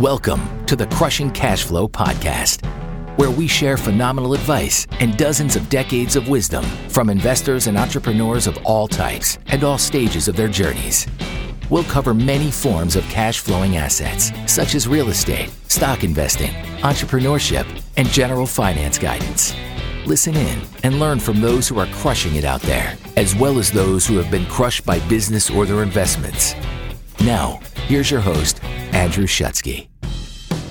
Welcome to the Crushing Cash Flow Podcast, where we share phenomenal advice and dozens of decades of wisdom from investors and entrepreneurs of all types and all stages of their journeys. We'll cover many forms of cash flowing assets, such as real estate, stock investing, entrepreneurship, and general finance guidance. Listen in and learn from those who are crushing it out there, as well as those who have been crushed by business or their investments. Now, here's your host, Andrew Shutsky.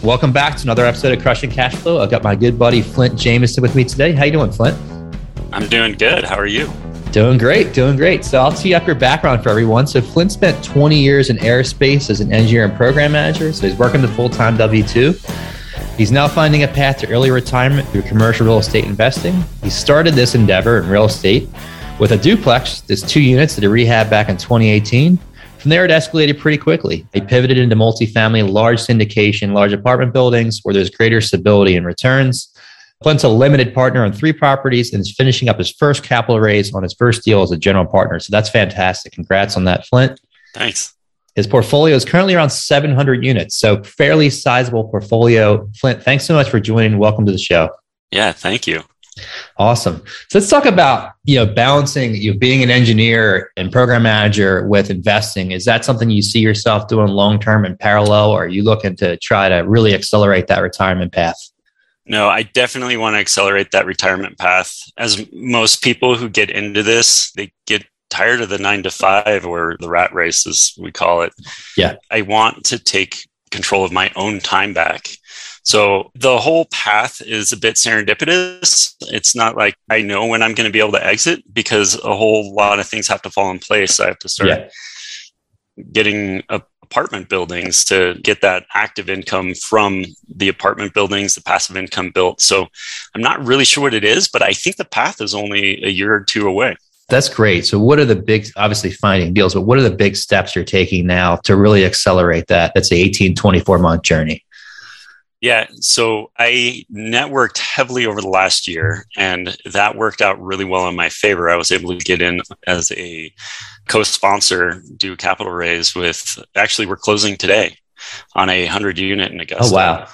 Welcome back to another episode of Crushing Cash Flow. I've got my good buddy Flint Jameson with me today. How you doing, Flint? I'm doing good. How are you? Doing great, doing great. So I'll tee up your background for everyone. So Flint spent 20 years in aerospace as an engineer and program manager. So he's working the full-time W-2. He's now finding a path to early retirement through commercial real estate investing. He started this endeavor in real estate with a duplex, there's two units that he rehabbed back in 2018. From there, it escalated pretty quickly. He pivoted into multifamily, large syndication, large apartment buildings where there's greater stability in returns. Flint's a limited partner on three properties and is finishing up his first capital raise on his first deal as a general partner. So that's fantastic. Congrats on that, Flint. Thanks. His portfolio is currently around 700 units, so fairly sizable portfolio. Flint, thanks so much for joining. Welcome to the show. Yeah, thank you. Awesome. So let's talk about you know balancing you know, being an engineer and program manager with investing. Is that something you see yourself doing long term in parallel, or are you looking to try to really accelerate that retirement path? No, I definitely want to accelerate that retirement path. As most people who get into this, they get tired of the nine to five or the rat race, as we call it. Yeah. I want to take control of my own time back. So the whole path is a bit serendipitous. It's not like I know when I'm going to be able to exit because a whole lot of things have to fall in place. I have to start yeah. getting apartment buildings to get that active income from the apartment buildings, the passive income built. So I'm not really sure what it is, but I think the path is only a year or two away. That's great. So, what are the big, obviously finding deals, but what are the big steps you're taking now to really accelerate that? That's a 18, 24 month journey. Yeah. So I networked heavily over the last year, and that worked out really well in my favor. I was able to get in as a co sponsor, do a capital raise with actually, we're closing today on a 100 unit in Augusta. Oh, wow.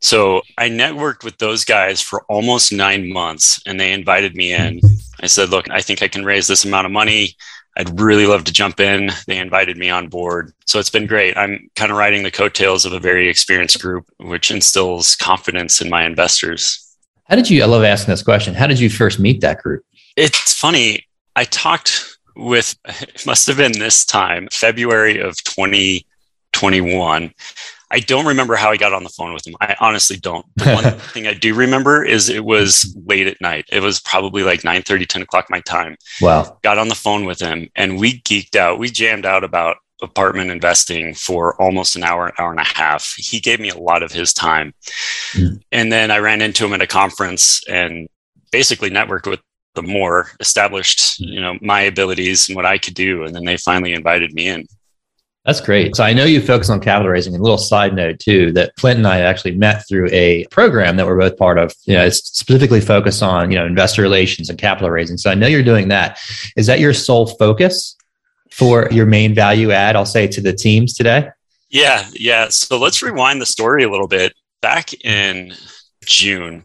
So I networked with those guys for almost nine months, and they invited me in. I said, Look, I think I can raise this amount of money. I'd really love to jump in. They invited me on board. So it's been great. I'm kind of riding the coattails of a very experienced group, which instills confidence in my investors. How did you, I love asking this question. How did you first meet that group? It's funny. I talked with, it must have been this time, February of 2021. I don't remember how I got on the phone with him. I honestly don't. The one thing I do remember is it was late at night. It was probably like 9 30, 10 o'clock my time. Wow. Got on the phone with him and we geeked out. We jammed out about apartment investing for almost an hour, hour and a half. He gave me a lot of his time. Mm. And then I ran into him at a conference and basically networked with the more established, you know, my abilities and what I could do. And then they finally invited me in. That's great. So I know you focus on capital raising. A little side note too that Flint and I actually met through a program that we're both part of. You know, it's specifically focused on you know investor relations and capital raising. So I know you're doing that. Is that your sole focus for your main value add? I'll say to the teams today. Yeah, yeah. So let's rewind the story a little bit. Back in June,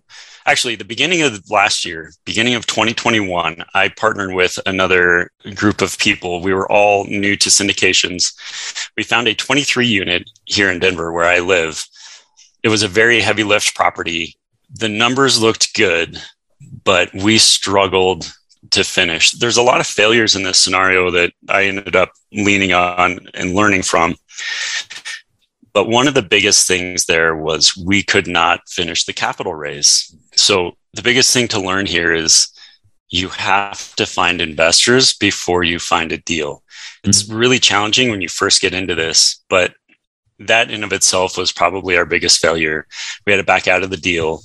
actually the beginning of last year beginning of 2021 i partnered with another group of people. We were all new to syndications. We found a 23 unit here in denver where i live. It was a very heavy lift property. The numbers looked good but we struggled to finish. There's a lot of failures in this scenario that i ended up leaning on and learning from. But one of the biggest things there was we could not finish the capital raise. So the biggest thing to learn here is you have to find investors before you find a deal. It's mm-hmm. really challenging when you first get into this, but that in of itself was probably our biggest failure. We had to back out of the deal.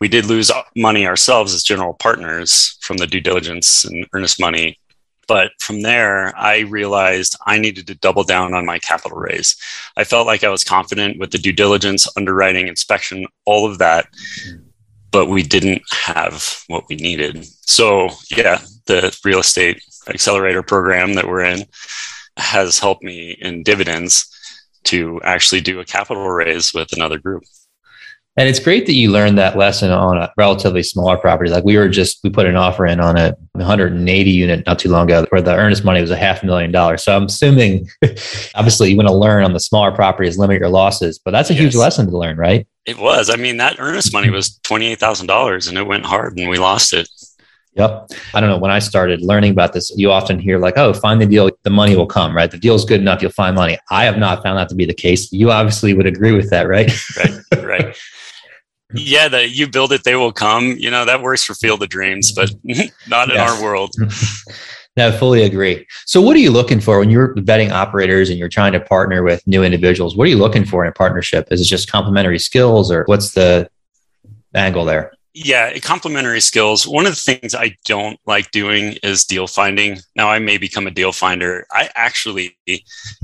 We did lose money ourselves as general partners from the due diligence and earnest money but from there, I realized I needed to double down on my capital raise. I felt like I was confident with the due diligence, underwriting, inspection, all of that, but we didn't have what we needed. So, yeah, the real estate accelerator program that we're in has helped me in dividends. to actually do a capital raise with another group. And it's great that you learned that lesson on a relatively smaller property. Like we were just, we put an offer in on a 180 unit not too long ago where the earnest money was a half million dollars. So I'm assuming, obviously, you want to learn on the smaller properties, limit your losses, but that's a yes. huge lesson to learn, right? It was. I mean, that earnest money was $28,000 and it went hard and we lost it. Yep. I don't know. When I started learning about this, you often hear like, oh, find the deal, the money will come, right? The deal's good enough, you'll find money. I have not found that to be the case. You obviously would agree with that, right? right. Right. Yeah, that you build it, they will come. You know, that works for Field of Dreams, but not in yes. our world. no, fully agree. So, what are you looking for when you're vetting operators and you're trying to partner with new individuals? What are you looking for in a partnership? Is it just complementary skills or what's the angle there? Yeah, complementary skills. One of the things I don't like doing is deal finding. Now, I may become a deal finder. I actually,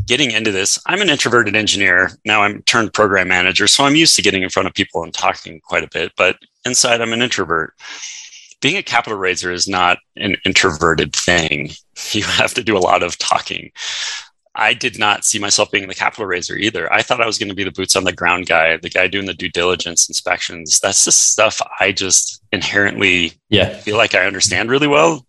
getting into this, I'm an introverted engineer. Now I'm turned program manager. So I'm used to getting in front of people and talking quite a bit, but inside I'm an introvert. Being a capital raiser is not an introverted thing. You have to do a lot of talking. I did not see myself being the capital raiser either. I thought I was going to be the boots on the ground guy, the guy doing the due diligence inspections. That's the stuff I just inherently yeah. feel like I understand really well.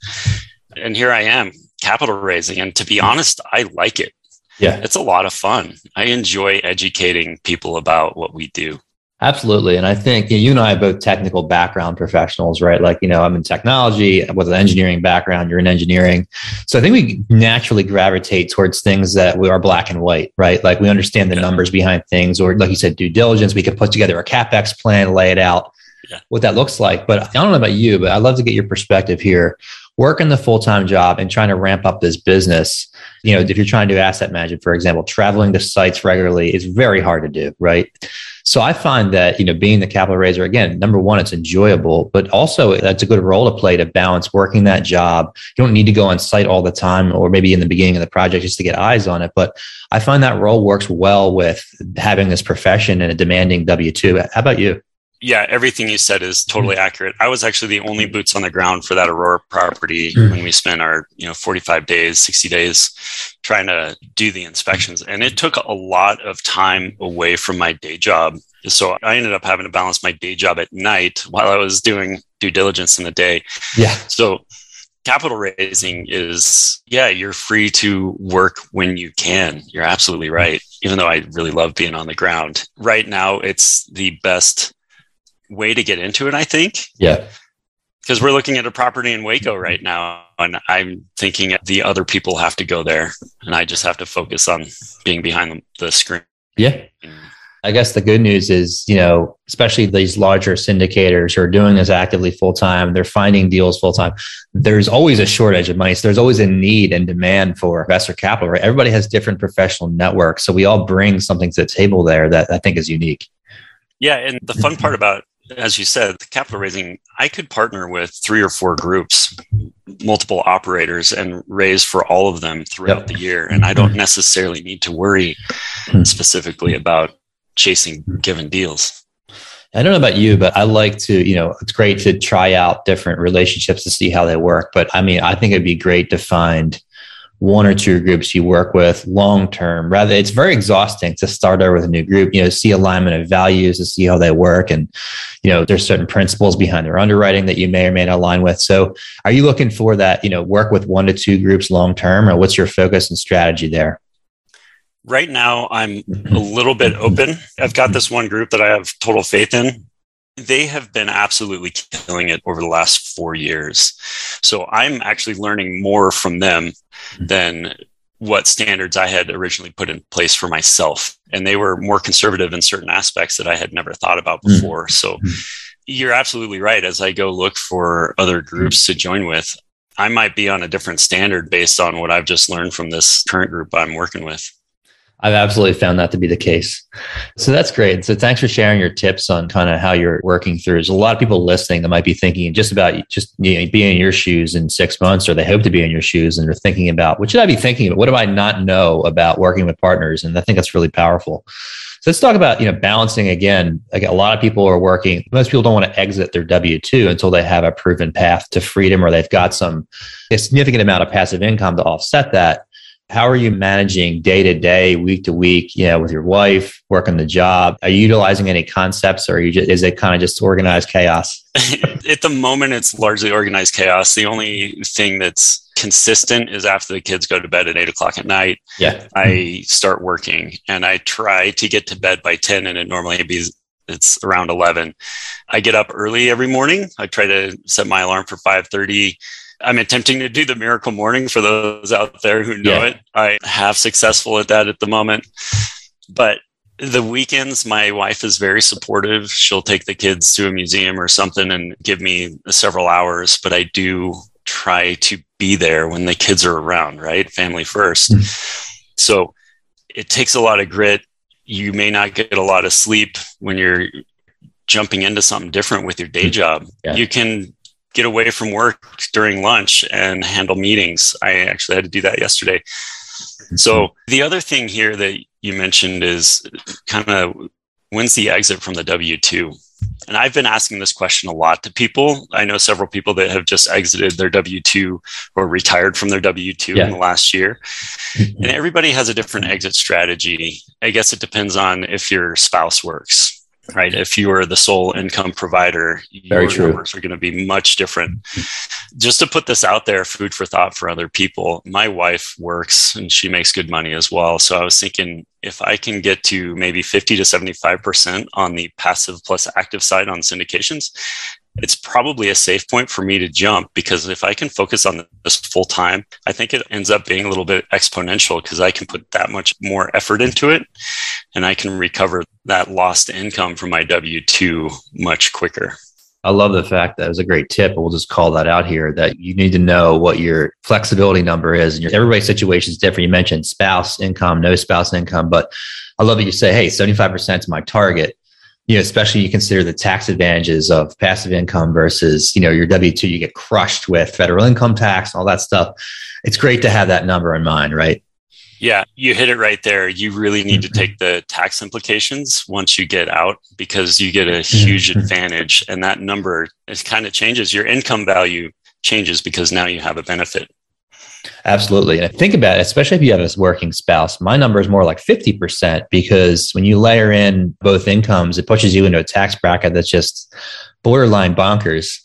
And here I am, capital raising. And to be honest, I like it. Yeah. It's a lot of fun. I enjoy educating people about what we do. Absolutely. And I think you, know, you and I are both technical background professionals, right? Like, you know, I'm in technology with an engineering background, you're in engineering. So I think we naturally gravitate towards things that we are black and white, right? Like we understand the yeah. numbers behind things, or like you said, due diligence. We could put together a CapEx plan, lay it out, yeah. what that looks like. But I don't know about you, but I'd love to get your perspective here. Working the full time job and trying to ramp up this business, you know, if you're trying to do asset management, for example, traveling to sites regularly is very hard to do, right? So I find that, you know, being the capital raiser, again, number one, it's enjoyable, but also that's a good role to play to balance working that job. You don't need to go on site all the time or maybe in the beginning of the project just to get eyes on it. But I find that role works well with having this profession and a demanding W 2. How about you? Yeah, everything you said is totally accurate. I was actually the only boots on the ground for that Aurora property mm. when we spent our, you know, 45 days, 60 days trying to do the inspections. And it took a lot of time away from my day job. So I ended up having to balance my day job at night while I was doing due diligence in the day. Yeah. So capital raising is yeah you're free to work when you can you're absolutely right even though i really love being on the ground right now it's the best way to get into it, I think. Yeah. Because we're looking at a property in Waco right now, and I'm thinking the other people have to go there, and I just have to focus on being behind the screen. Yeah. I guess the good news is, you know, especially these larger syndicators who are doing this actively full time, they're finding deals full time. There's always a shortage of money. So there's always a need and demand for investor capital, right? Everybody has different professional networks. So we all bring something to the table there that I think is unique. Yeah. And the fun part about as you said, the capital raising, I could partner with three or four groups, multiple operators, and raise for all of them throughout yep. the year. And I don't mm-hmm. necessarily need to worry hmm. specifically about chasing given deals. I don't know about you, but I like to, you know, it's great to try out different relationships to see how they work. But I mean, I think it'd be great to find one or two groups you work with long term rather it's very exhausting to start over with a new group you know see alignment of values to see how they work and you know there's certain principles behind their underwriting that you may or may not align with. So are you looking for that you know work with one to two groups long term or what's your focus and strategy there? Right now i'm mm-hmm. a little bit open. I've got this one group that i have total faith in they have been absolutely killing it over the last four years. So I'm actually learning more from them mm-hmm. than what standards I had originally put in place for myself. And they were more conservative in certain aspects that I had never thought about mm-hmm. before. So mm-hmm. you're absolutely right. As I go look for other groups to join with, I might be on a different standard based on what I've just learned from this current group I'm working with. I've absolutely found that to be the case. So that's great. So thanks for sharing your tips on kind of how you're working through. There's a lot of people listening that might be thinking just about just you know, being in your shoes in six months, or they hope to be in your shoes and they're thinking about what should I be thinking about? What do I not know about working with partners? And I think that's really powerful. So let's talk about you know balancing again. Like a lot of people are working. Most people don't want to exit their W two until they have a proven path to freedom, or they've got some a significant amount of passive income to offset that How are you managing day to day, week to week, you know, with your wife, working the job? Are you utilizing any concepts or you just, is it kind of just organized chaos? At the moment, it's largely organized chaos. The only thing that's consistent is after the kids go to bed at eight o'clock at night, yeah. I start working and I try to get to bed by 10 and it normally be it's around 11 i get up early every morning i try to set my alarm for 5.30 I'm attempting to do the miracle morning for those out there who know yeah. it. I have successful at that at the moment. But the weekends, my wife is very supportive. She'll take the kids to a museum or something and give me several hours, but I do try to be there when the kids are around, right? Family 1st mm-hmm. So it takes a lot of grit. You may not get a lot of sleep when you're jumping into something different with your day mm-hmm. job. Yeah. You can get away from work during lunch and handle meetings. I actually had to do that yesterday. So hmm. the other thing here that you mentioned is kind of when's the exit from the W 2? And I've been asking this question a lot to people. I know several people that have just exited their W 2 or retired from their W 2 yeah. in the last year. Mm-hmm. And everybody has a different exit strategy. I guess it depends on if your spouse works right? If you are the sole income provider, Very your true. numbers are going to be much different. Just to put this out there, food for thought for other people. My wife works and she makes good money as well. So I was thinking if I can get to maybe 50 to 75% on the passive plus active side on syndications, it's probably a safe point for me to jump because if I can focus on this full time, I think it ends up being a little bit exponential because I can put that much more effort into it and I can recover that lost income from my W 2 much quicker. I love the fact that was a great tip. We'll just call that out here that you need to know what your flexibility number is. And your, everybody's situation is different. You mentioned spouse income, no spouse income, but I love that you say, hey, 75% is my target you know, especially you consider the tax advantages of passive income versus, you know, your W 2, you get crushed with federal income tax, all that stuff. It's great to have that number in mind, right? Yeah, you hit it right there. You really need to mm-hmm. take the tax implications once you get out because you get a mm-hmm. huge advantage. And that number, it kind of changes. Your income value changes because now you have a benefit. Absolutely. And think about it, especially if you have a working spouse, my number is more like 50% because when you layer in both incomes, it pushes you into a tax bracket that's just borderline bonkers.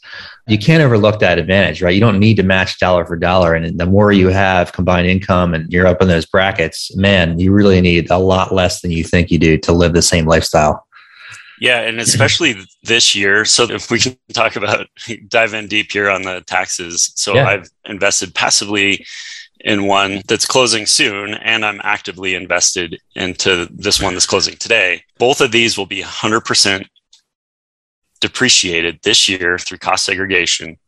You can't overlook that advantage, right? You don't need to match dollar for dollar. And the more you have combined income and you're up in those brackets, man, you really need a lot less than you think you do to live the same lifestyle. Yeah, and especially this year. So if we can talk about dive in deep here on the taxes. So yeah. I've invested passively in one that's closing soon, and I'm actively invested into this one that's closing today. Both of these will be 100% depreciated this year through cost segregation.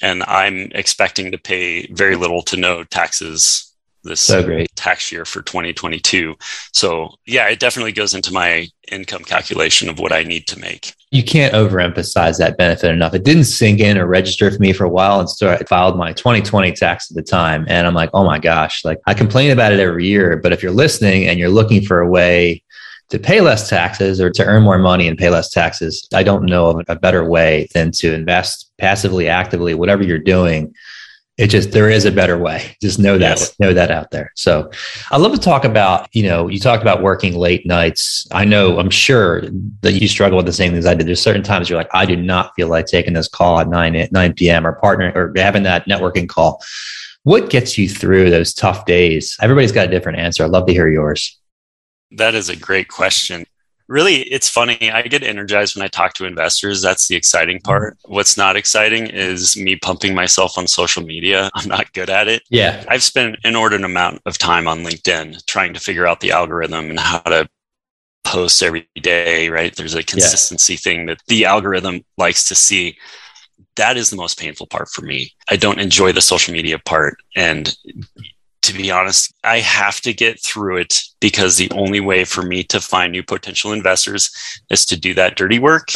And I'm expecting to pay very little to no taxes this so great. tax year for 2022. So, yeah, it definitely goes into my income calculation of what I need to make. You can't overemphasize that benefit enough. It didn't sink in or register for me for a while. And so I filed my 2020 tax at the time. And I'm like, oh my gosh, like I complain about it every year. But if you're listening and you're looking for a way to pay less taxes or to earn more money and pay less taxes, I don't know of a better way than to invest passively, actively, whatever you're doing it just there is a better way. Just know that yes. know that out there. So i love to talk about you know you talked about working late nights. I know i'm sure that you struggle with the same things i did. There's certain times you're like i do not feel like taking this call at 9 9 p.m or partnering or having that networking call. What gets you through those tough days? Everybody's got a different answer. I'd love to hear yours. That is a great question really it's funny i get energized when i talk to investors that's the exciting mm-hmm. part. What's not exciting is me pumping myself on social media i'm not good at it. Yeah. I've spent an inordinate amount of time on linkedin trying to figure out the algorithm and how to post every day right? There's a consistency yeah. thing that the algorithm likes to see. That is the most painful part for me. I don't enjoy the social media part and to be honest, I have to get through it because the only way for me to find new potential investors is to do that dirty work.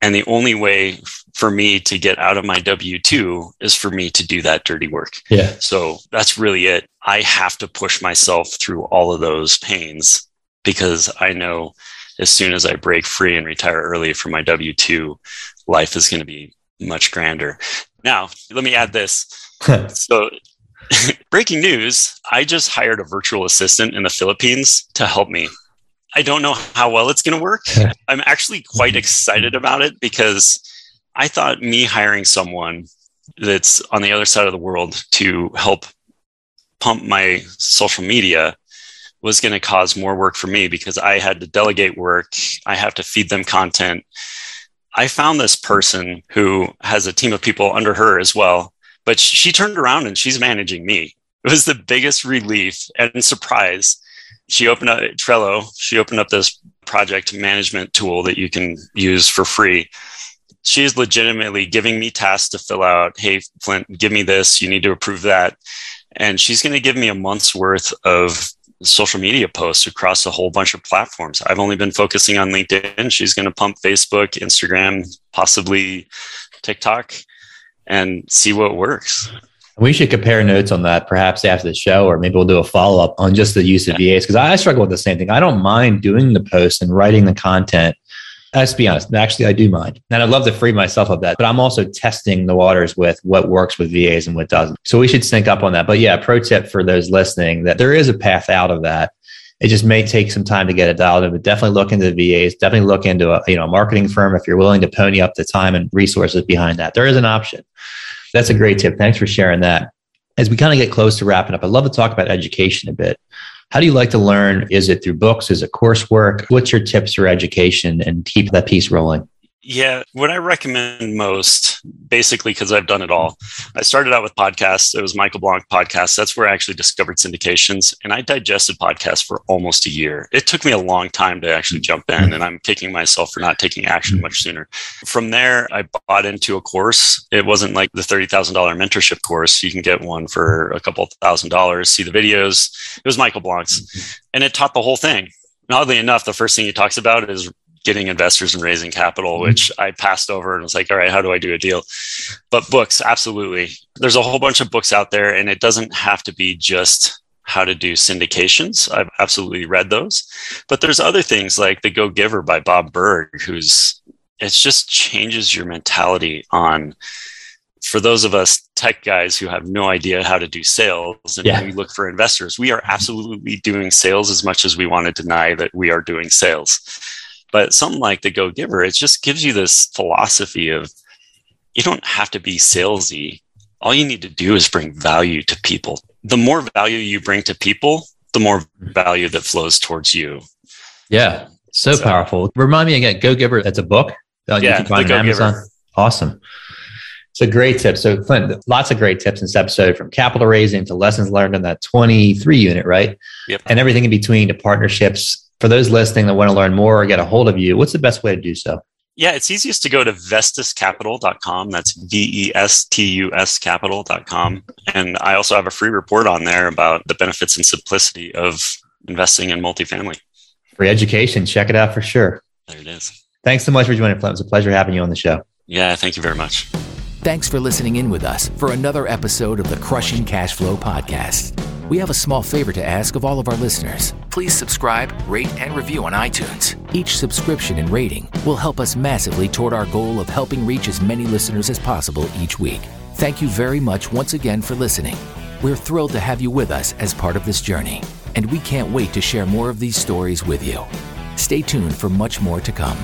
And the only way for me to get out of my W 2 is for me to do that dirty work. Yeah. So that's really it. I have to push myself through all of those pains because I know as soon as I break free and retire early from my W 2, life is going to be much grander. Now, let me add this. so breaking news I just hired a virtual assistant in the Philippines to help me. I don't know how well it's going to work. I'm actually quite excited about it because I thought me hiring someone that's on the other side of the world to help pump my social media was going to cause more work for me because I had to delegate work. I have to feed them content. I found this person who has a team of people under her as well, but she turned around and she's managing me. It was the biggest relief and surprise. She opened up Trello. She opened up this project management tool that you can use for free. She is legitimately giving me tasks to fill out. Hey, Flint, give me this. You need to approve that. And she's going to give me a month's worth of social media posts across a whole bunch of platforms. I've only been focusing on LinkedIn. She's going to pump Facebook, Instagram, possibly TikTok, and see what works. We should compare notes on that perhaps after the show, or maybe we'll do a follow up on just the use of VAs because I struggle with the same thing. I don't mind doing the posts and writing the content Let's be honest. Actually, I do mind. And I'd love to free myself of that. But I'm also testing the waters with what works with VAs and what doesn't. So we should sync up on that. But yeah, pro tip for those listening that there is a path out of that. It just may take some time to get it dialed in, but definitely look into the VAs, definitely look into a you know marketing firm if you're willing to pony up the time and resources behind that. There is an option. That's a great tip. Thanks for sharing that. As we kind of get close to wrapping up, I'd love to talk about education a bit. How do you like to learn? Is it through books? Is it coursework? What's your tips for education and keep that piece rolling? Yeah, what I recommend most, basically, because I've done it all. I started out with podcasts. It was Michael Blank podcast. That's where I actually discovered syndications, and I digested podcasts for almost a year. It took me a long time to actually jump in, and I'm kicking myself for not taking action much sooner. From there, I bought into a course. It wasn't like the thirty thousand dollar mentorship course. You can get one for a couple thousand dollars. See the videos. It was Michael Blank's, mm-hmm. and it taught the whole thing. And oddly enough, the first thing he talks about is getting investors and raising capital, mm-hmm. which I passed over and was like, all right, how do I do a deal? But books, absolutely. There's a whole bunch of books out there, and it doesn't have to be just how to do syndications. I've absolutely read those. But there's other things like The Go Giver by Bob Burg, who's it just changes your mentality on for those of us tech guys who have no idea how to do sales and yeah. we look for investors, we are absolutely doing sales as much as we want to deny that we are doing sales. But something like the Go Giver, it just gives you this philosophy of you don't have to be salesy. All you need to do is bring value to people. The more value you bring to people, the more value that flows towards you. Yeah, so, so powerful. Remind me again, Go Giver, that's a book. Uh, yeah, you can find on Amazon. Giver. Awesome. It's a great tip. So, Clint, lots of great tips in this episode from capital raising to lessons learned in that 23 unit, right? Yep. And everything in between to partnerships for those listening that want to learn more or get a hold of you, what's the best way to do so? Yeah, it's easiest to go to vestuscapital.com. That's V E S T U S capital.com. And I also have a free report on there about the benefits and simplicity of investing in multifamily. Free education. Check it out for sure. There it is. Thanks so much for joining, Flint. It was a pleasure having you on the show. Yeah, thank you very much. Thanks for listening in with us for another episode of the Crushing Cash Flow Podcast. We have a small favor to ask of all of our listeners. Please subscribe, rate, and review on iTunes. Each subscription and rating will help us massively toward our goal of helping reach as many listeners as possible each week. Thank you very much once again for listening. We're thrilled to have you with us as part of this journey, and we can't wait to share more of these stories with you. Stay tuned for much more to come.